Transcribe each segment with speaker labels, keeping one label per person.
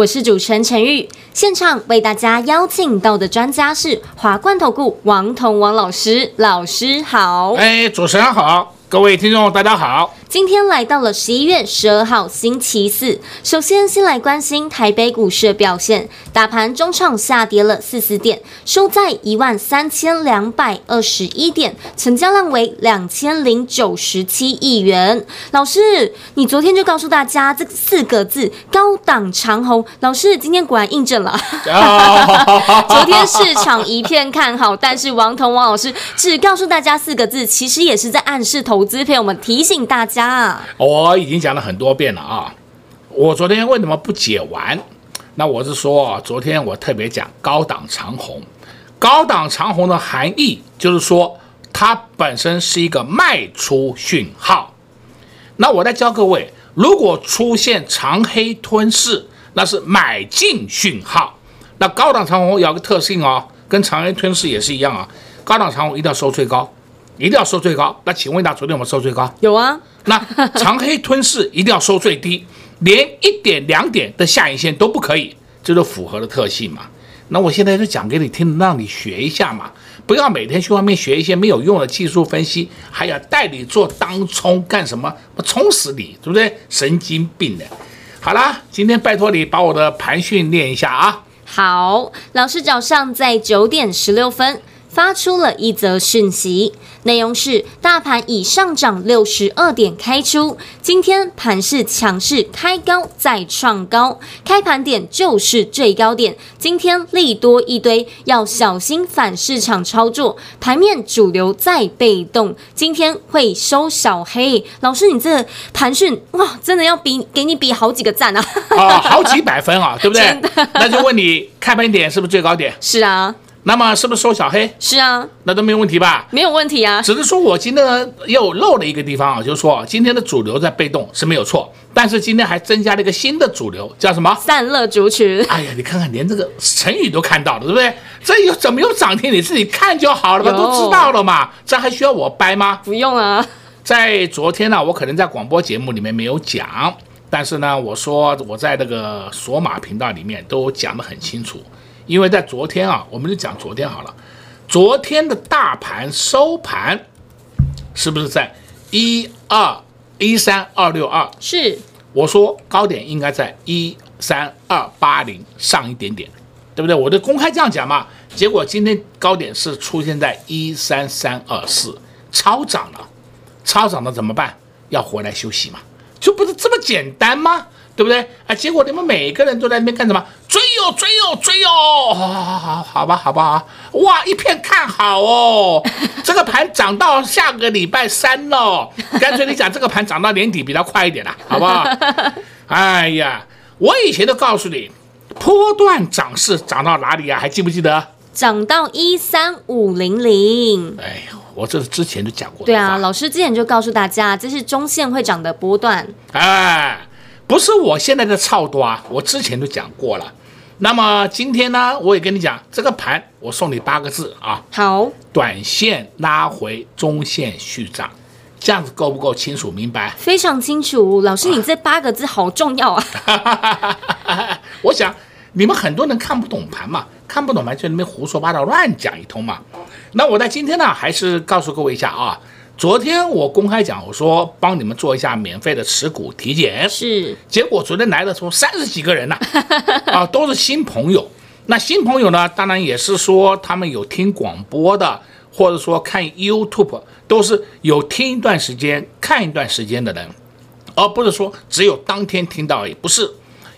Speaker 1: 我是主持人陈玉。现场为大家邀请到的专家是华冠投顾王彤王老师，老师好。
Speaker 2: 哎，主持人好，各位听众大家好。
Speaker 1: 今天来到了十一月十二号星期四，首先先来关心台北股市的表现，大盘中场下跌了四十点，收在一万三千两百二十一点，成交量为两千零九十七亿元。老师，你昨天就告诉大家这四个字“高档长红”，老师今天果然印证了。昨天市场一片看好，但是王彤王老师只告诉大家四个字，其实也是在暗示投资朋友们提醒大家。
Speaker 2: 我已经讲了很多遍了啊！我昨天为什么不解完？那我是说，昨天我特别讲高档长红，高档长红的含义就是说，它本身是一个卖出讯号。那我再教各位，如果出现长黑吞噬，那是买进讯号。那高档长红有个特性哦，跟长黑吞噬也是一样啊。高档长红一定要收最高，一定要收最高。那请问一下，昨天我们收最高？
Speaker 1: 有啊。
Speaker 2: 那长黑吞噬一定要收最低，连一点两点的下影线都不可以，这就符合的特性嘛。那我现在就讲给你听，让你学一下嘛，不要每天去外面学一些没有用的技术分析，还要带你做当冲干什么？我冲死你，对不对？神经病的。好啦，今天拜托你把我的盘讯练一下啊。
Speaker 1: 好，老师早上在九点十六分。发出了一则讯息，内容是：大盘已上涨六十二点开出，今天盘势强势开高再创高，开盘点就是最高点。今天利多一堆，要小心反市场操作。盘面主流在被动，今天会收小黑。老师，你这盘讯哇，真的要比给你比好几个赞啊！
Speaker 2: 啊、哦，好几百分啊，对不对？那就问你，开盘点是不是最高点？
Speaker 1: 是啊。
Speaker 2: 那么是不是收小黑？
Speaker 1: 是啊，
Speaker 2: 那都没有问题吧？
Speaker 1: 没有问题啊，
Speaker 2: 只是说我今天又漏了一个地方啊，就是说今天的主流在被动是没有错，但是今天还增加了一个新的主流，叫什么？
Speaker 1: 散热族群。
Speaker 2: 哎呀，你看看连这个成语都看到了，对不对？这又怎么又涨停？你自己看就好了吧，都知道了嘛，这还需要我掰吗？
Speaker 1: 不用啊。
Speaker 2: 在昨天呢，我可能在广播节目里面没有讲，但是呢，我说我在那个索马频道里面都讲得很清楚。因为在昨天啊，我们就讲昨天好了。昨天的大盘收盘是不是在一二一三二六二？
Speaker 1: 是。
Speaker 2: 我说高点应该在一三二八零上一点点，对不对？我就公开这样讲嘛。结果今天高点是出现在一三三二四，超涨了，超涨了怎么办？要回来休息嘛，就不是这么简单吗？对不对？啊，结果你们每个人都在那边干什么？追哟，追哟，追哦！好好好好，好吧，好吧，哇，一片看好哦。这个盘涨到下个礼拜三喽，干脆你讲这个盘涨到年底比较快一点啦，好不好？哎呀，我以前都告诉你，波段涨势涨到哪里啊？还记不记得？
Speaker 1: 涨到一三五零零。
Speaker 2: 哎呦，我这是之前就讲过。
Speaker 1: 对啊，老师之前就告诉大家，这是中线会涨的波段。
Speaker 2: 哎。不是我现在的操多啊，我之前都讲过了。那么今天呢，我也跟你讲这个盘，我送你八个字啊。
Speaker 1: 好，
Speaker 2: 短线拉回，中线续涨，这样子够不够清楚明白？
Speaker 1: 非常清楚，老师，你这八个字好重要啊。
Speaker 2: 啊 我想你们很多人看不懂盘嘛，看不懂盘就在那边胡说八道乱讲一通嘛。那我在今天呢，还是告诉各位一下啊。昨天我公开讲，我说帮你们做一下免费的持股体检，
Speaker 1: 是。结
Speaker 2: 果昨天来的时候三十几个人呐、啊，啊，都是新朋友。那新朋友呢，当然也是说他们有听广播的，或者说看 YouTube，都是有听一段时间、看一段时间的人，而不是说只有当天听到而已。不是，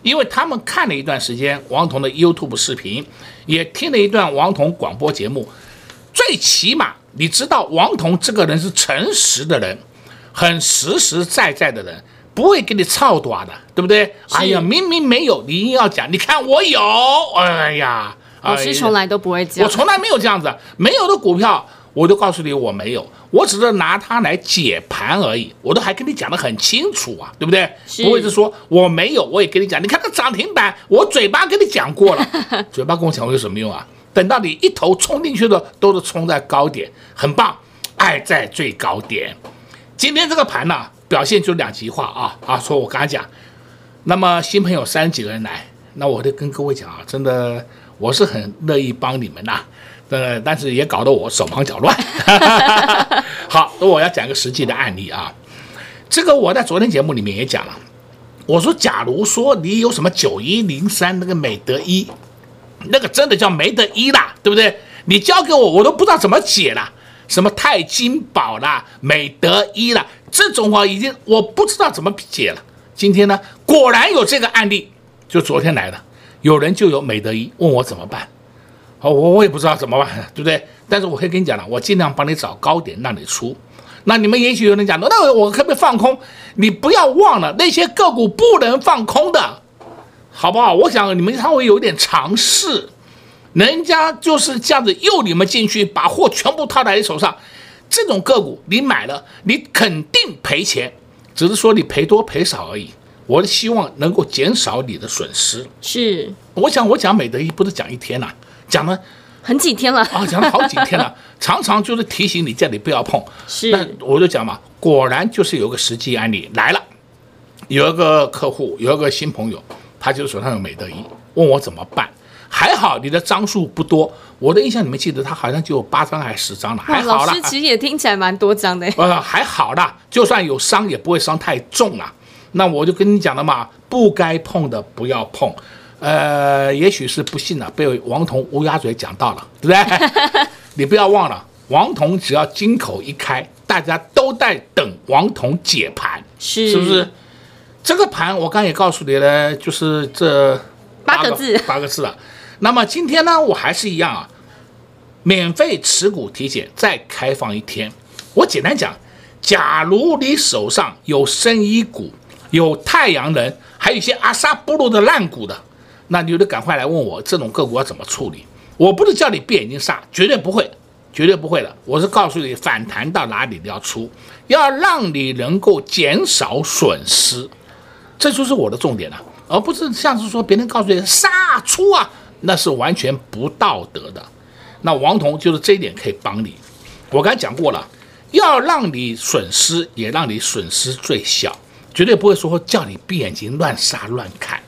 Speaker 2: 因为他们看了一段时间王彤的 YouTube 视频，也听了一段王彤广播节目，最起码。你知道王彤这个人是诚实的人，很实实在在的人，不会给你操短的，对不对？哎呀，明明没有，你硬要讲，你看我有，哎呀，
Speaker 1: 我是从来都不会这样，
Speaker 2: 我从来没有这样子，没有的股票，我都告诉你我没有，我只是拿它来解盘而已，我都还跟你讲得很清楚啊，对不对？不会是说我没有，我也跟你讲，你看它涨停板，我嘴巴跟你讲过了，嘴巴跟我讲过有什么用啊？等到你一头冲进去的，都是冲在高点，很棒，爱在最高点。今天这个盘呢，表现就两极化啊啊！说我刚才讲，那么新朋友三十几个人来，那我就跟各位讲啊，真的我是很乐意帮你们呐，呃，但是也搞得我手忙脚乱。好，那我要讲个实际的案例啊，这个我在昨天节目里面也讲了，我说假如说你有什么九一零三那个美德一。那个真的叫没得一啦，对不对？你交给我，我都不知道怎么解了。什么泰金宝啦、美德一啦，这种话已经我不知道怎么解了。今天呢，果然有这个案例，就昨天来的，有人就有美德一，问我怎么办。好，我我也不知道怎么办，对不对？但是我可以跟你讲了，我尽量帮你找高点让你出。那你们也许有人讲，那我可不可以放空？你不要忘了，那些个股不能放空的。好不好？我想你们稍微有点尝试，人家就是这样子诱你们进去，把货全部套在你手上。这种个股你买了，你肯定赔钱，只是说你赔多赔少而已。我希望能够减少你的损失。
Speaker 1: 是，
Speaker 2: 我想我讲美德一不是讲一天了，讲了
Speaker 1: 很几天了
Speaker 2: 啊，讲了好几天了，常常就是提醒你叫你不要碰。
Speaker 1: 是，
Speaker 2: 那我就讲嘛，果然就是有个实际案例来了，有一个客户，有一个新朋友。他就手上有美德一，问我怎么办？还好你的张数不多，我的印象里面记得他好像就有八张还是十张了，还好啦。
Speaker 1: 老师其实也听起来蛮多张的。
Speaker 2: 呃，还好啦，就算有伤也不会伤太重啊。那我就跟你讲了嘛，不该碰的不要碰。呃，也许是不幸了，被王彤乌鸦嘴讲到了，对不对？你不要忘了，王彤只要金口一开，大家都在等王彤解盘，
Speaker 1: 是
Speaker 2: 是不是？这个盘我刚也告诉你了，就是这八
Speaker 1: 个，字，
Speaker 2: 八个字了。那么今天呢，我还是一样啊，免费持股体检再开放一天。我简单讲，假如你手上有生医股、有太阳能，还有一些阿萨布鲁的烂股的，那你就得赶快来问我，这种个股要怎么处理？我不是叫你闭眼睛杀，绝对不会，绝对不会的。我是告诉你，反弹到哪里你要出，要让你能够减少损失。这就是我的重点了，而不是像是说别人告诉你杀出啊，那是完全不道德的。那王彤就是这一点可以帮你。我刚才讲过了，要让你损失，也让你损失最小，绝对不会说叫你闭眼睛乱杀乱砍。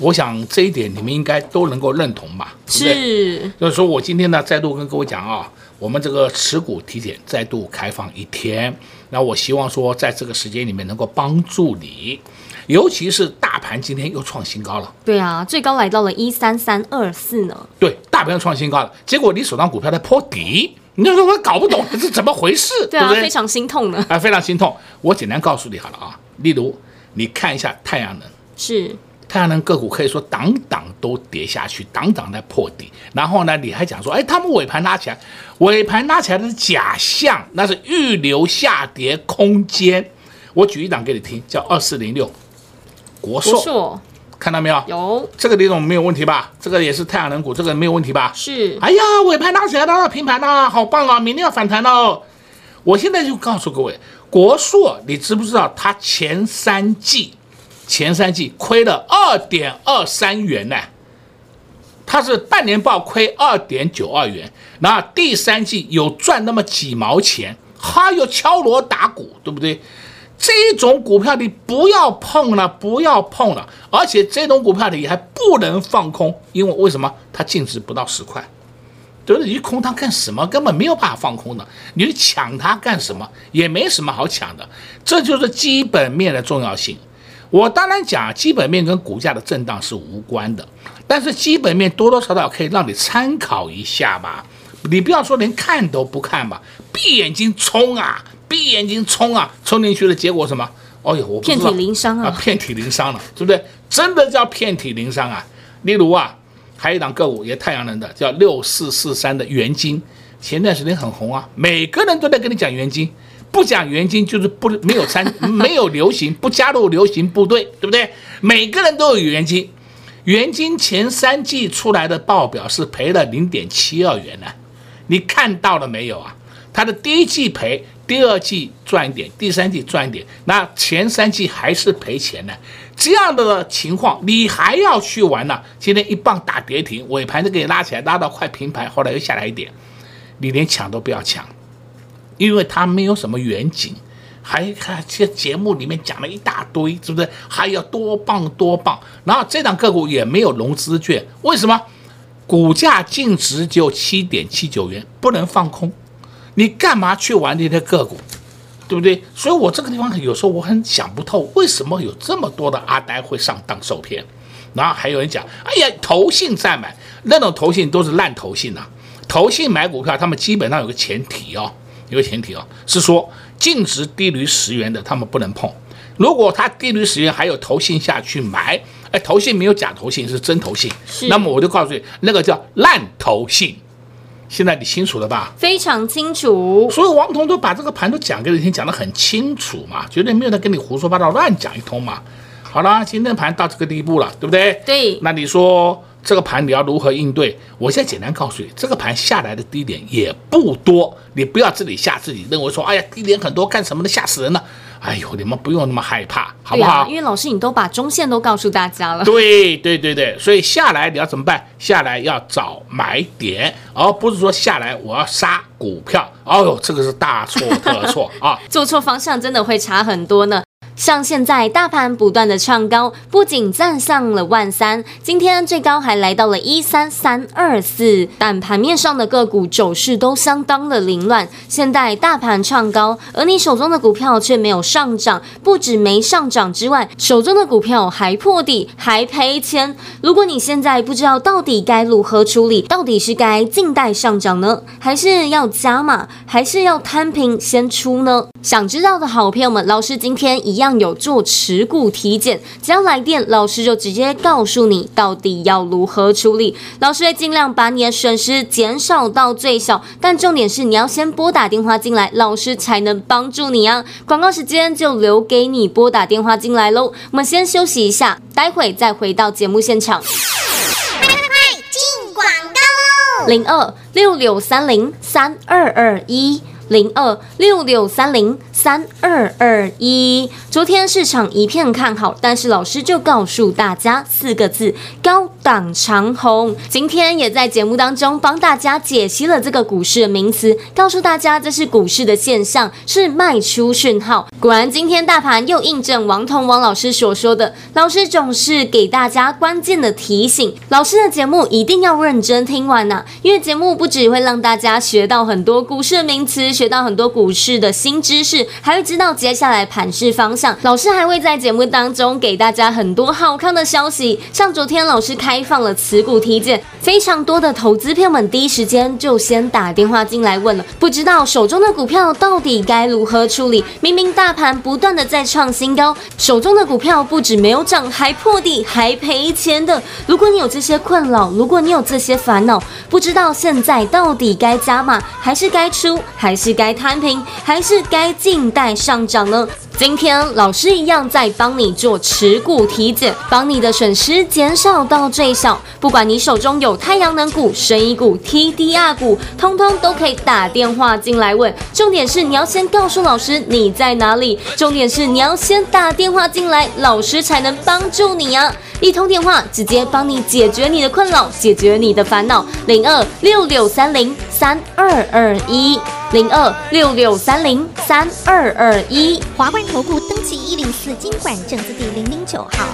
Speaker 2: 我想这一点你们应该都能够认同吧？
Speaker 1: 是。
Speaker 2: 对不对？就是说我今天呢再度跟各位讲啊，我们这个持股体检再度开放一天，那我希望说在这个时间里面能够帮助你。尤其是大盘今天又创新高了，
Speaker 1: 对啊，最高来到了一三三二四呢。
Speaker 2: 对，大盘又创新高了，结果你手上股票在破底，你就说我搞不懂 这是怎么回事，
Speaker 1: 对啊，
Speaker 2: 对对？
Speaker 1: 非常心痛呢。
Speaker 2: 啊，非常心痛。我简单告诉你好了啊，例如你看一下太阳能，
Speaker 1: 是
Speaker 2: 太阳能个股可以说档档都跌下去，档档在破底，然后呢，你还讲说，哎，他们尾盘拉起来，尾盘拉起来的是假象，那是预留下跌空间。我举一档给你听，叫二四零六。国硕，国硕看到没有？
Speaker 1: 有
Speaker 2: 这个李总没有问题吧？这个也是太阳能股，这个没有问题吧？
Speaker 1: 是。
Speaker 2: 哎呀，尾盘拉起来了，平盘了，好棒啊！明天要反弹了。我现在就告诉各位，国硕，你知不知道它前三季，前三季亏了二点二三元呢？它是半年报亏二点九二元，那第三季有赚那么几毛钱，还有敲锣打鼓，对不对？这种股票你不要碰了，不要碰了，而且这种股票你还不能放空，因为为什么？它净值不到十块，对不对？你空它干什么？根本没有办法放空的，你抢它干什么？也没什么好抢的，这就是基本面的重要性。我当然讲基本面跟股价的震荡是无关的，但是基本面多多少少可以让你参考一下吧。你不要说连看都不看吧，闭眼睛冲啊！闭眼睛冲啊，冲进去的结果什么？哦呦，我
Speaker 1: 遍体鳞伤啊，
Speaker 2: 啊，遍体鳞伤了，对不对？真的叫遍体鳞伤啊！例如啊，还有一档个股也太阳能的，叫六四四三的元晶，前段时间很红啊，每个人都在跟你讲元晶，不讲元金就是不没有参没有流行，不加入流行部队，对不对？每个人都有元金，元金前三季出来的报表是赔了零点七二元呢，你看到了没有啊？它的第一季赔，第二季赚一点，第三季赚一点，那前三季还是赔钱呢？这样的情况你还要去玩呢、今天一棒打跌停，尾盘就给你拉起来，拉到快平盘，后来又下来一点，你连抢都不要抢，因为它没有什么远景，还看这节目里面讲了一大堆，是不是？还要多棒多棒，然后这档个股也没有融资券，为什么？股价净值就七点七九元，不能放空。你干嘛去玩这些个股，对不对？所以我这个地方有时候我很想不透，为什么有这么多的阿呆会上当受骗？然后还有人讲，哎呀，投信在买，那种投信都是烂投信呐、啊。投信买股票，他们基本上有个前提哦，有个前提哦，是说净值低于十元的，他们不能碰。如果它低于十元，还有投信下去买，哎，投信没有假投信，是真投信，那么我就告诉你，那个叫烂投信。现在你清楚了吧？
Speaker 1: 非常清楚。
Speaker 2: 所以王彤都把这个盘都讲给你听，讲得很清楚嘛，绝对没有在跟你胡说八道乱讲一通嘛。好了，今天盘到这个地步了，对不对？
Speaker 1: 对。
Speaker 2: 那你说这个盘你要如何应对？我现在简单告诉你，这个盘下来的低点也不多，你不要自己吓自己，认为说，哎呀，低点很多干什么的，吓死人了。哎呦，你们不用那么害怕，好不好？
Speaker 1: 啊、因为老师你都把中线都告诉大家了。
Speaker 2: 对对对对，所以下来你要怎么办？下来要找买点，而不是说下来我要杀股票。哦呦，这个是大错特错啊！
Speaker 1: 做错方向真的会差很多呢。像现在大盘不断的创高，不仅站上了万三，今天最高还来到了一三三二四，但盘面上的个股走势都相当的凌乱。现在大盘创高，而你手中的股票却没有上涨，不止没上涨之外，手中的股票还破底，还赔钱。如果你现在不知道到底该如何处理，到底是该静待上涨呢，还是要加码，还是要摊平先出呢？想知道的好朋友们，老师今天一样。有做持股体检，只要来电，老师就直接告诉你到底要如何处理。老师会尽量把你的损失减少到最小，但重点是你要先拨打电话进来，老师才能帮助你啊。广告时间就留给你拨打电话进来喽。我们先休息一下，待会再回到节目现场。快快快，进广告喽！零二六六三零三二二一。零二六六三零三二二一，昨天市场一片看好，但是老师就告诉大家四个字：高档长红。今天也在节目当中帮大家解析了这个股市的名词，告诉大家这是股市的现象，是卖出讯号。果然，今天大盘又印证王彤王老师所说的，老师总是给大家关键的提醒。老师的节目一定要认真听完呐、因为节目不只会让大家学到很多股市的名词。学到很多股市的新知识，还会知道接下来盘势方向。老师还会在节目当中给大家很多好看的消息，像昨天老师开放了持股体检，非常多的投资票们第一时间就先打电话进来问了，不知道手中的股票到底该如何处理？明明大盘不断的在创新高，手中的股票不止没有涨，还破底，还赔钱的。如果你有这些困扰，如果你有这些烦恼，不知道现在到底该加码，还是该出，还是？是该摊平还是该静待上涨呢？今天老师一样在帮你做持股体检，帮你的损失减少到最小。不管你手中有太阳能股、生医股、TDR 股，通通都可以打电话进来问。重点是你要先告诉老师你在哪里，重点是你要先打电话进来，老师才能帮助你啊！一通电话直接帮你解决你的困扰，解决你的烦恼。零二六六三零三二二一。零二六六三零三二二一，华冠投顾登记一零四金管证字第零零九号。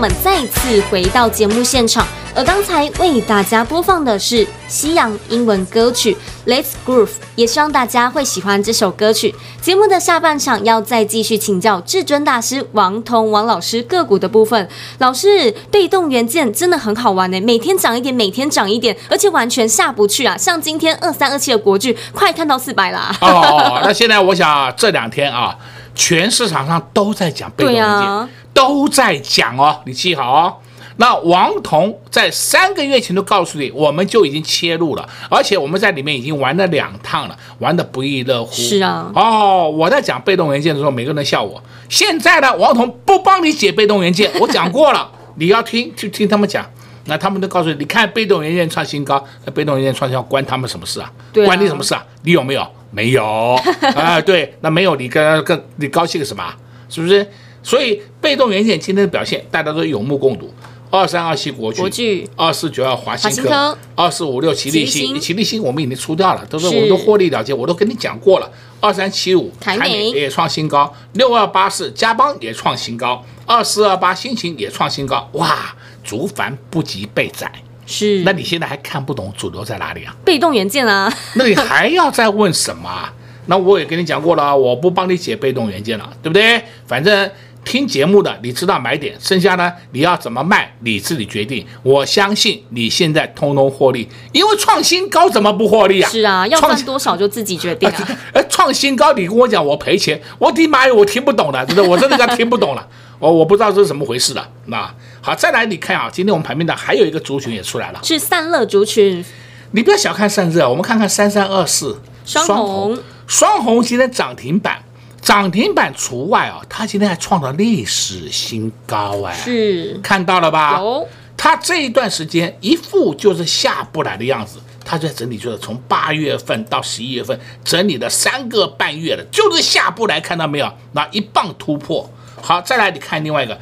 Speaker 1: 们再次回到节目现场。而刚才为大家播放的是西洋英文歌曲《Let's Groove》，也希望大家会喜欢这首歌曲。节目的下半场要再继续请教至尊大师王彤王老师个股的部分。老师，被动元件真的很好玩呢，每天涨一点，每天涨一点，而且完全下不去啊！像今天二三二七的国巨，快看到四百啦！
Speaker 2: 哦，那现在我想这两天啊，全市场上都在讲被动元件，啊、都在讲哦，你记好哦。那王彤在三个月前都告诉你，我们就已经切入了，而且我们在里面已经玩了两趟了，玩的不亦乐乎。
Speaker 1: 是啊，
Speaker 2: 哦，我在讲被动元件的时候，每个人笑我。现在呢，王彤不帮你解被动元件，我讲过了，你要听就听他们讲。那他们都告诉你，你看被动元件创新高，那被动元件创新高关他们什么事啊？对啊，关你什么事啊？你有没有？没有 啊？对，那没有你跟跟你高兴个什么？是不是？所以被动元件今天的表现，大家都有目共睹。二三二七国巨，二四九二华新科，二四五六奇力新，奇力新我们已经出掉了，都是我们都获利了结，我都跟你讲过了。二三七五台美也创新高，六二八四嘉邦也创新高，二四二八新情也创新高，哇，竹繁不及被宰，
Speaker 1: 是。
Speaker 2: 那你现在还看不懂主流在哪里啊？
Speaker 1: 被动元件啊？
Speaker 2: 那你还要再问什么？那我也跟你讲过了，我不帮你解被动元件了，对不对？反正。听节目的，你知道买点，剩下呢，你要怎么卖，你自己决定。我相信你现在通通获利，因为创新高怎么不获利啊？
Speaker 1: 是啊，要赚多少就自己决定啊。
Speaker 2: 哎，创新高，你跟我讲我赔钱，我的妈呀，我听不懂了，真的，我真的讲听不懂了，我 我不知道这是怎么回事了。那好，再来你看啊，今天我们盘面的还有一个族群也出来了，
Speaker 1: 是散热族群。
Speaker 2: 你不要小看散热，我们看看三三二四
Speaker 1: 双红，
Speaker 2: 双红今天涨停板。涨停板除外啊，它今天还创了历史新高哎，
Speaker 1: 是
Speaker 2: 看到了吧？
Speaker 1: 有，
Speaker 2: 它这一段时间一副就是下不来的样子，它在整理，就是从八月份到十一月份整理了三个半月了，就是下不来，看到没有？那一棒突破。好，再来你看另外一个，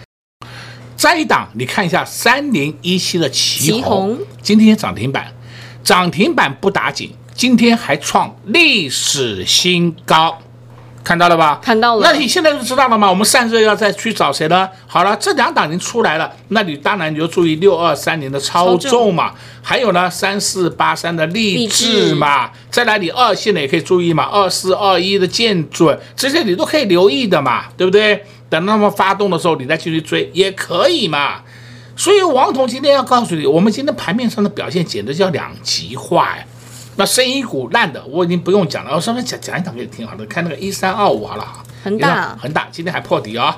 Speaker 2: 再一档，你看一下三零一七的奇鋐，
Speaker 1: 红
Speaker 2: 今天涨停板，涨停板不打紧，今天还创历史新高。看到了吧？
Speaker 1: 看到了。
Speaker 2: 那你现在就知道了吗？我们散热要再去找谁呢？好了，这两档已经出来了，那你当然你就注意六二三零的超重嘛，还有呢三四八三的励志嘛，再来你二线的也可以注意嘛，二四二一的建准，这些你都可以留意的嘛，对不对？等他们发动的时候，你再继续追也可以嘛。所以王彤今天要告诉你，我们今天盘面上的表现简直叫两极化呀。那生医股烂的我已经不用讲了，我稍微讲讲一讲给你听好了。看那个一三二五好了，
Speaker 1: 很大
Speaker 2: 很大今天还破底啊、哦，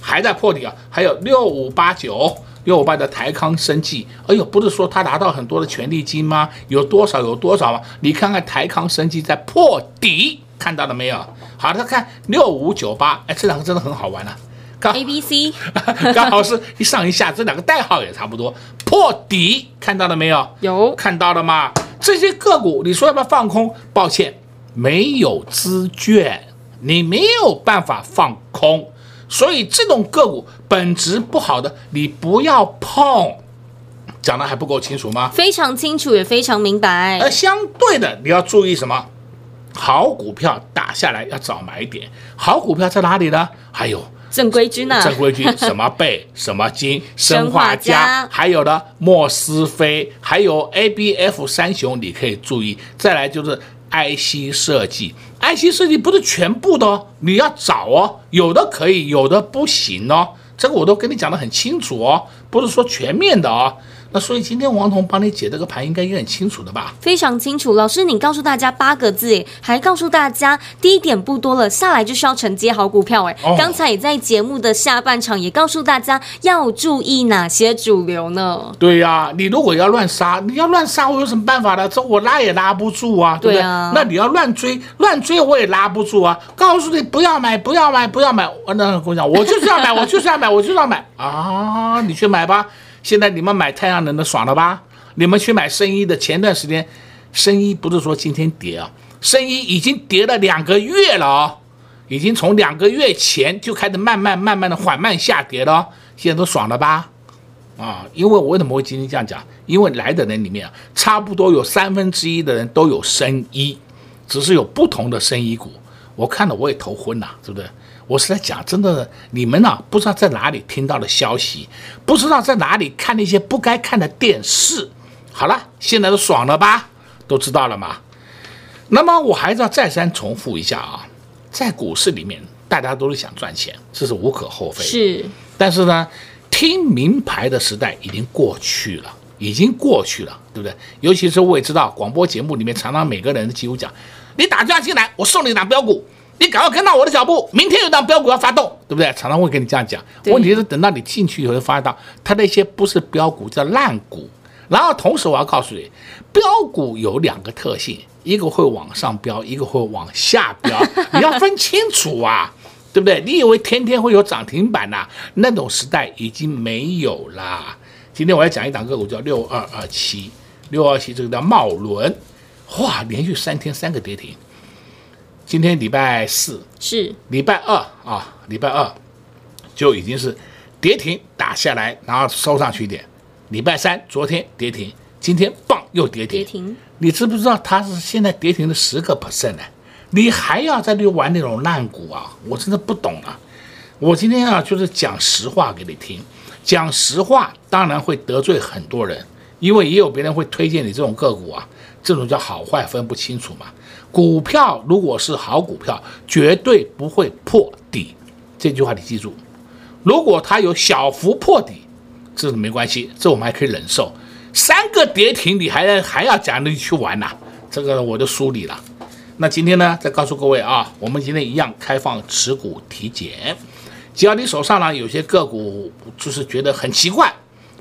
Speaker 2: 还在破底啊。还有六五八九六五八的台康生技，哎呦，不是说他拿到很多的权利金吗？有多少有多少吗？你看看台康生技在破底，看到了没有？好的，看六五九八，哎，这两个真的很好玩了、啊。刚
Speaker 1: A B C
Speaker 2: 刚好是一上一下，这两个代号也差不多破底，看到了没有？
Speaker 1: 有
Speaker 2: 看到了吗？这些个股，你说要不要放空？抱歉，没有资券，你没有办法放空。所以这种个股本质不好的，你不要碰。讲的还不够清楚吗？
Speaker 1: 非常清楚，也非常明白。
Speaker 2: 而相对的，你要注意什么？好股票打下来要找买点。好股票在哪里呢？还有。
Speaker 1: 正规军呢、啊？
Speaker 2: 正规军 什么贝什么金生化家，还有呢莫斯菲，还有 A B F 三雄，你可以注意。再来就是 IC 设计，IC 设计不是全部的哦，你要找哦，有的可以，有的不行哦。这个我都跟你讲的很清楚哦，不是说全面的哦。那所以今天王彤帮你解这个盘，应该也很清楚的吧？
Speaker 1: 非常清楚，老师，你告诉大家八个字，还告诉大家低点不多了，下来就是要承接好股票，哎、哦。刚才也在节目的下半场也告诉大家要注意哪些主流呢？
Speaker 2: 对呀、啊，你如果要乱杀，你要乱杀，我有什么办法呢？这我拉也拉不住啊，对不对？对啊、那你要乱追，乱追我也拉不住啊。告诉你不要买，不要买，不要买。那跟我讲，我就是要买，我就是要买，我就是要买啊！你去买吧。现在你们买太阳能的爽了吧？你们去买生医的，前段时间生医不是说今天跌啊，生医已经跌了两个月了哦，已经从两个月前就开始慢慢慢慢的缓慢下跌了哦，现在都爽了吧？啊，因为我为什么会今天这样讲？因为来的人里面，差不多有三分之一的人都有生医，只是有不同的生医股，我看了我也头昏呐，是不是？我是在讲真的，你们呢、啊、不知道在哪里听到的消息，不知道在哪里看那些不该看的电视。好了，现在都爽了吧？都知道了吗？那么我还是要再三重复一下啊，在股市里面，大家都是想赚钱，这是无可厚非。
Speaker 1: 是，
Speaker 2: 但是呢，听名牌的时代已经过去了，已经过去了，对不对？尤其是我也知道，广播节目里面常常每个人几乎讲，你打电话进来，我送你一档标股。你赶快跟到我的脚步，明天有档标股要发动，对不对？常常会跟你这样讲。问题是等到你进去以后，发现到它那些不是标股，叫烂股。然后同时我要告诉你，标股有两个特性，一个会往上飙，一个会往下飙，你要分清楚啊，对不对？你以为天天会有涨停板呐、啊？那种时代已经没有啦。今天我要讲一档个股叫六二二七，六二七这个叫茂伦，哇，连续三天三个跌停。今天礼拜四
Speaker 1: 是
Speaker 2: 礼拜二啊，礼拜二就已经是跌停打下来，然后收上去一点。礼拜三昨天跌停，今天棒又跌停。
Speaker 1: 跌停，
Speaker 2: 你知不知道它是现在跌停了十个 percent 呢？你还要在那玩那种烂股啊？我真的不懂啊！我今天啊就是讲实话给你听，讲实话当然会得罪很多人，因为也有别人会推荐你这种个股啊，这种叫好坏分不清楚嘛。股票如果是好股票，绝对不会破底。这句话你记住。如果它有小幅破底，这没关系，这我们还可以忍受。三个跌停，你还还要讲你去玩呐、这个我就输你了。那今天呢，再告诉各位啊，我们今天一样开放持股体检。只要你手上呢有些个股，就是觉得很奇怪，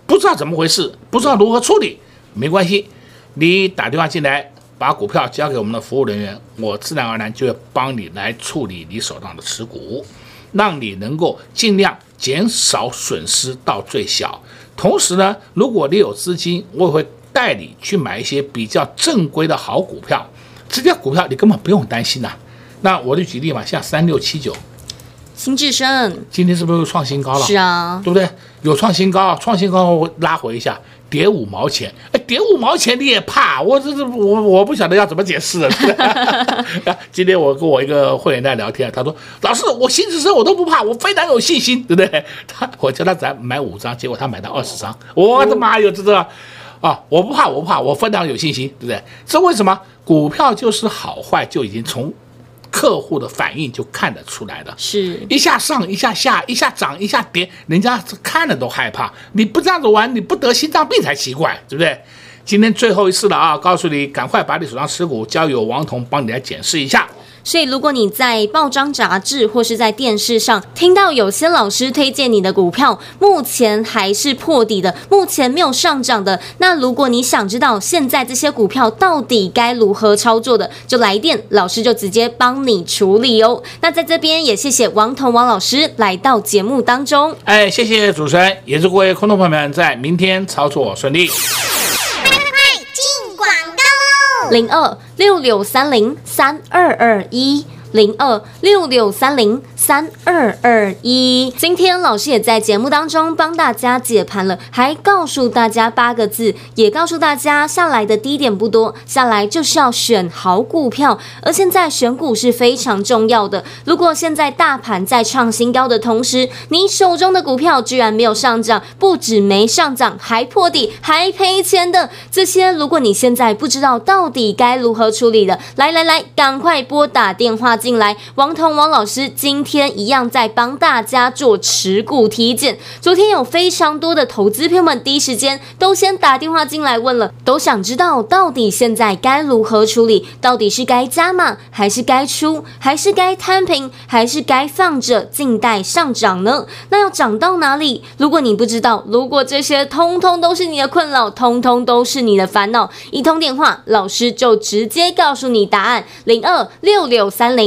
Speaker 2: 不知道怎么回事，不知道如何处理，没关系，你打电话进来。把股票交给我们的服务人员，我自然而然就会帮你来处理你手上的持股，让你能够尽量减少损失到最小。同时呢，如果你有资金，我也会带你去买一些比较正规的好股票。这些股票你根本不用担心呐。那我就举例嘛，像三六七九，
Speaker 1: 新智深，
Speaker 2: 今天是不是又创新高了？
Speaker 1: 是啊，
Speaker 2: 对不对？有创新高，创新高我拉回一下。跌五毛钱，哎，跌五毛钱你也怕？我这是我我不晓得要怎么解释了。今天我跟我一个会员在聊天，他说：“老师，我新职升我都不怕，我非常有信心，对不对？”他我叫他咱买五张，结果他买到二十张，我的妈哟，这这啊！我不怕，我不怕，我非常有信心，对不对？这为什么？股票就是好坏就已经从。客户的反应就看得出来的，
Speaker 1: 是
Speaker 2: 一下上一下下，一下涨一下跌，人家看了都害怕。你不这样子玩，你不得心脏病才奇怪，对不对？今天最后一次了啊，告诉你，赶快把你手上持股交由王彤帮你来检视一下。
Speaker 1: 所以，如果你在报章杂志或是在电视上听到有些老师推荐你的股票，目前还是破底的，目前没有上涨的，那如果你想知道现在这些股票到底该如何操作的，就来电，老师就直接帮你处理哦。那在这边也谢谢王彤王老师来到节目当中。
Speaker 2: 哎，谢谢主持人，也祝各位空头朋友们在明天操作顺利。
Speaker 1: 零二六六三零三二二一。零二六六三零三二二一，今天老师也在节目当中帮大家解盘了，还告诉大家八个字，也告诉大家下来的低点不多，下来就是要选好股票，而现在选股是非常重要的。如果现在大盘在创新高的同时，你手中的股票居然没有上涨，不止没上涨，还破底，还赔钱的这些，如果你现在不知道到底该如何处理的，来来来，赶快拨打电话。进来，王彤王老师今天一样在帮大家做持股体检。昨天有非常多的投资朋友们第一时间都先打电话进来问了，都想知道到底现在该如何处理，到底是该加码还是该出，还是该摊平，还是该放着静待上涨呢？那要涨到哪里？如果你不知道，如果这些通通都是你的困扰，通通都是你的烦恼，一通电话，老师就直接告诉你答案：零二六六三零。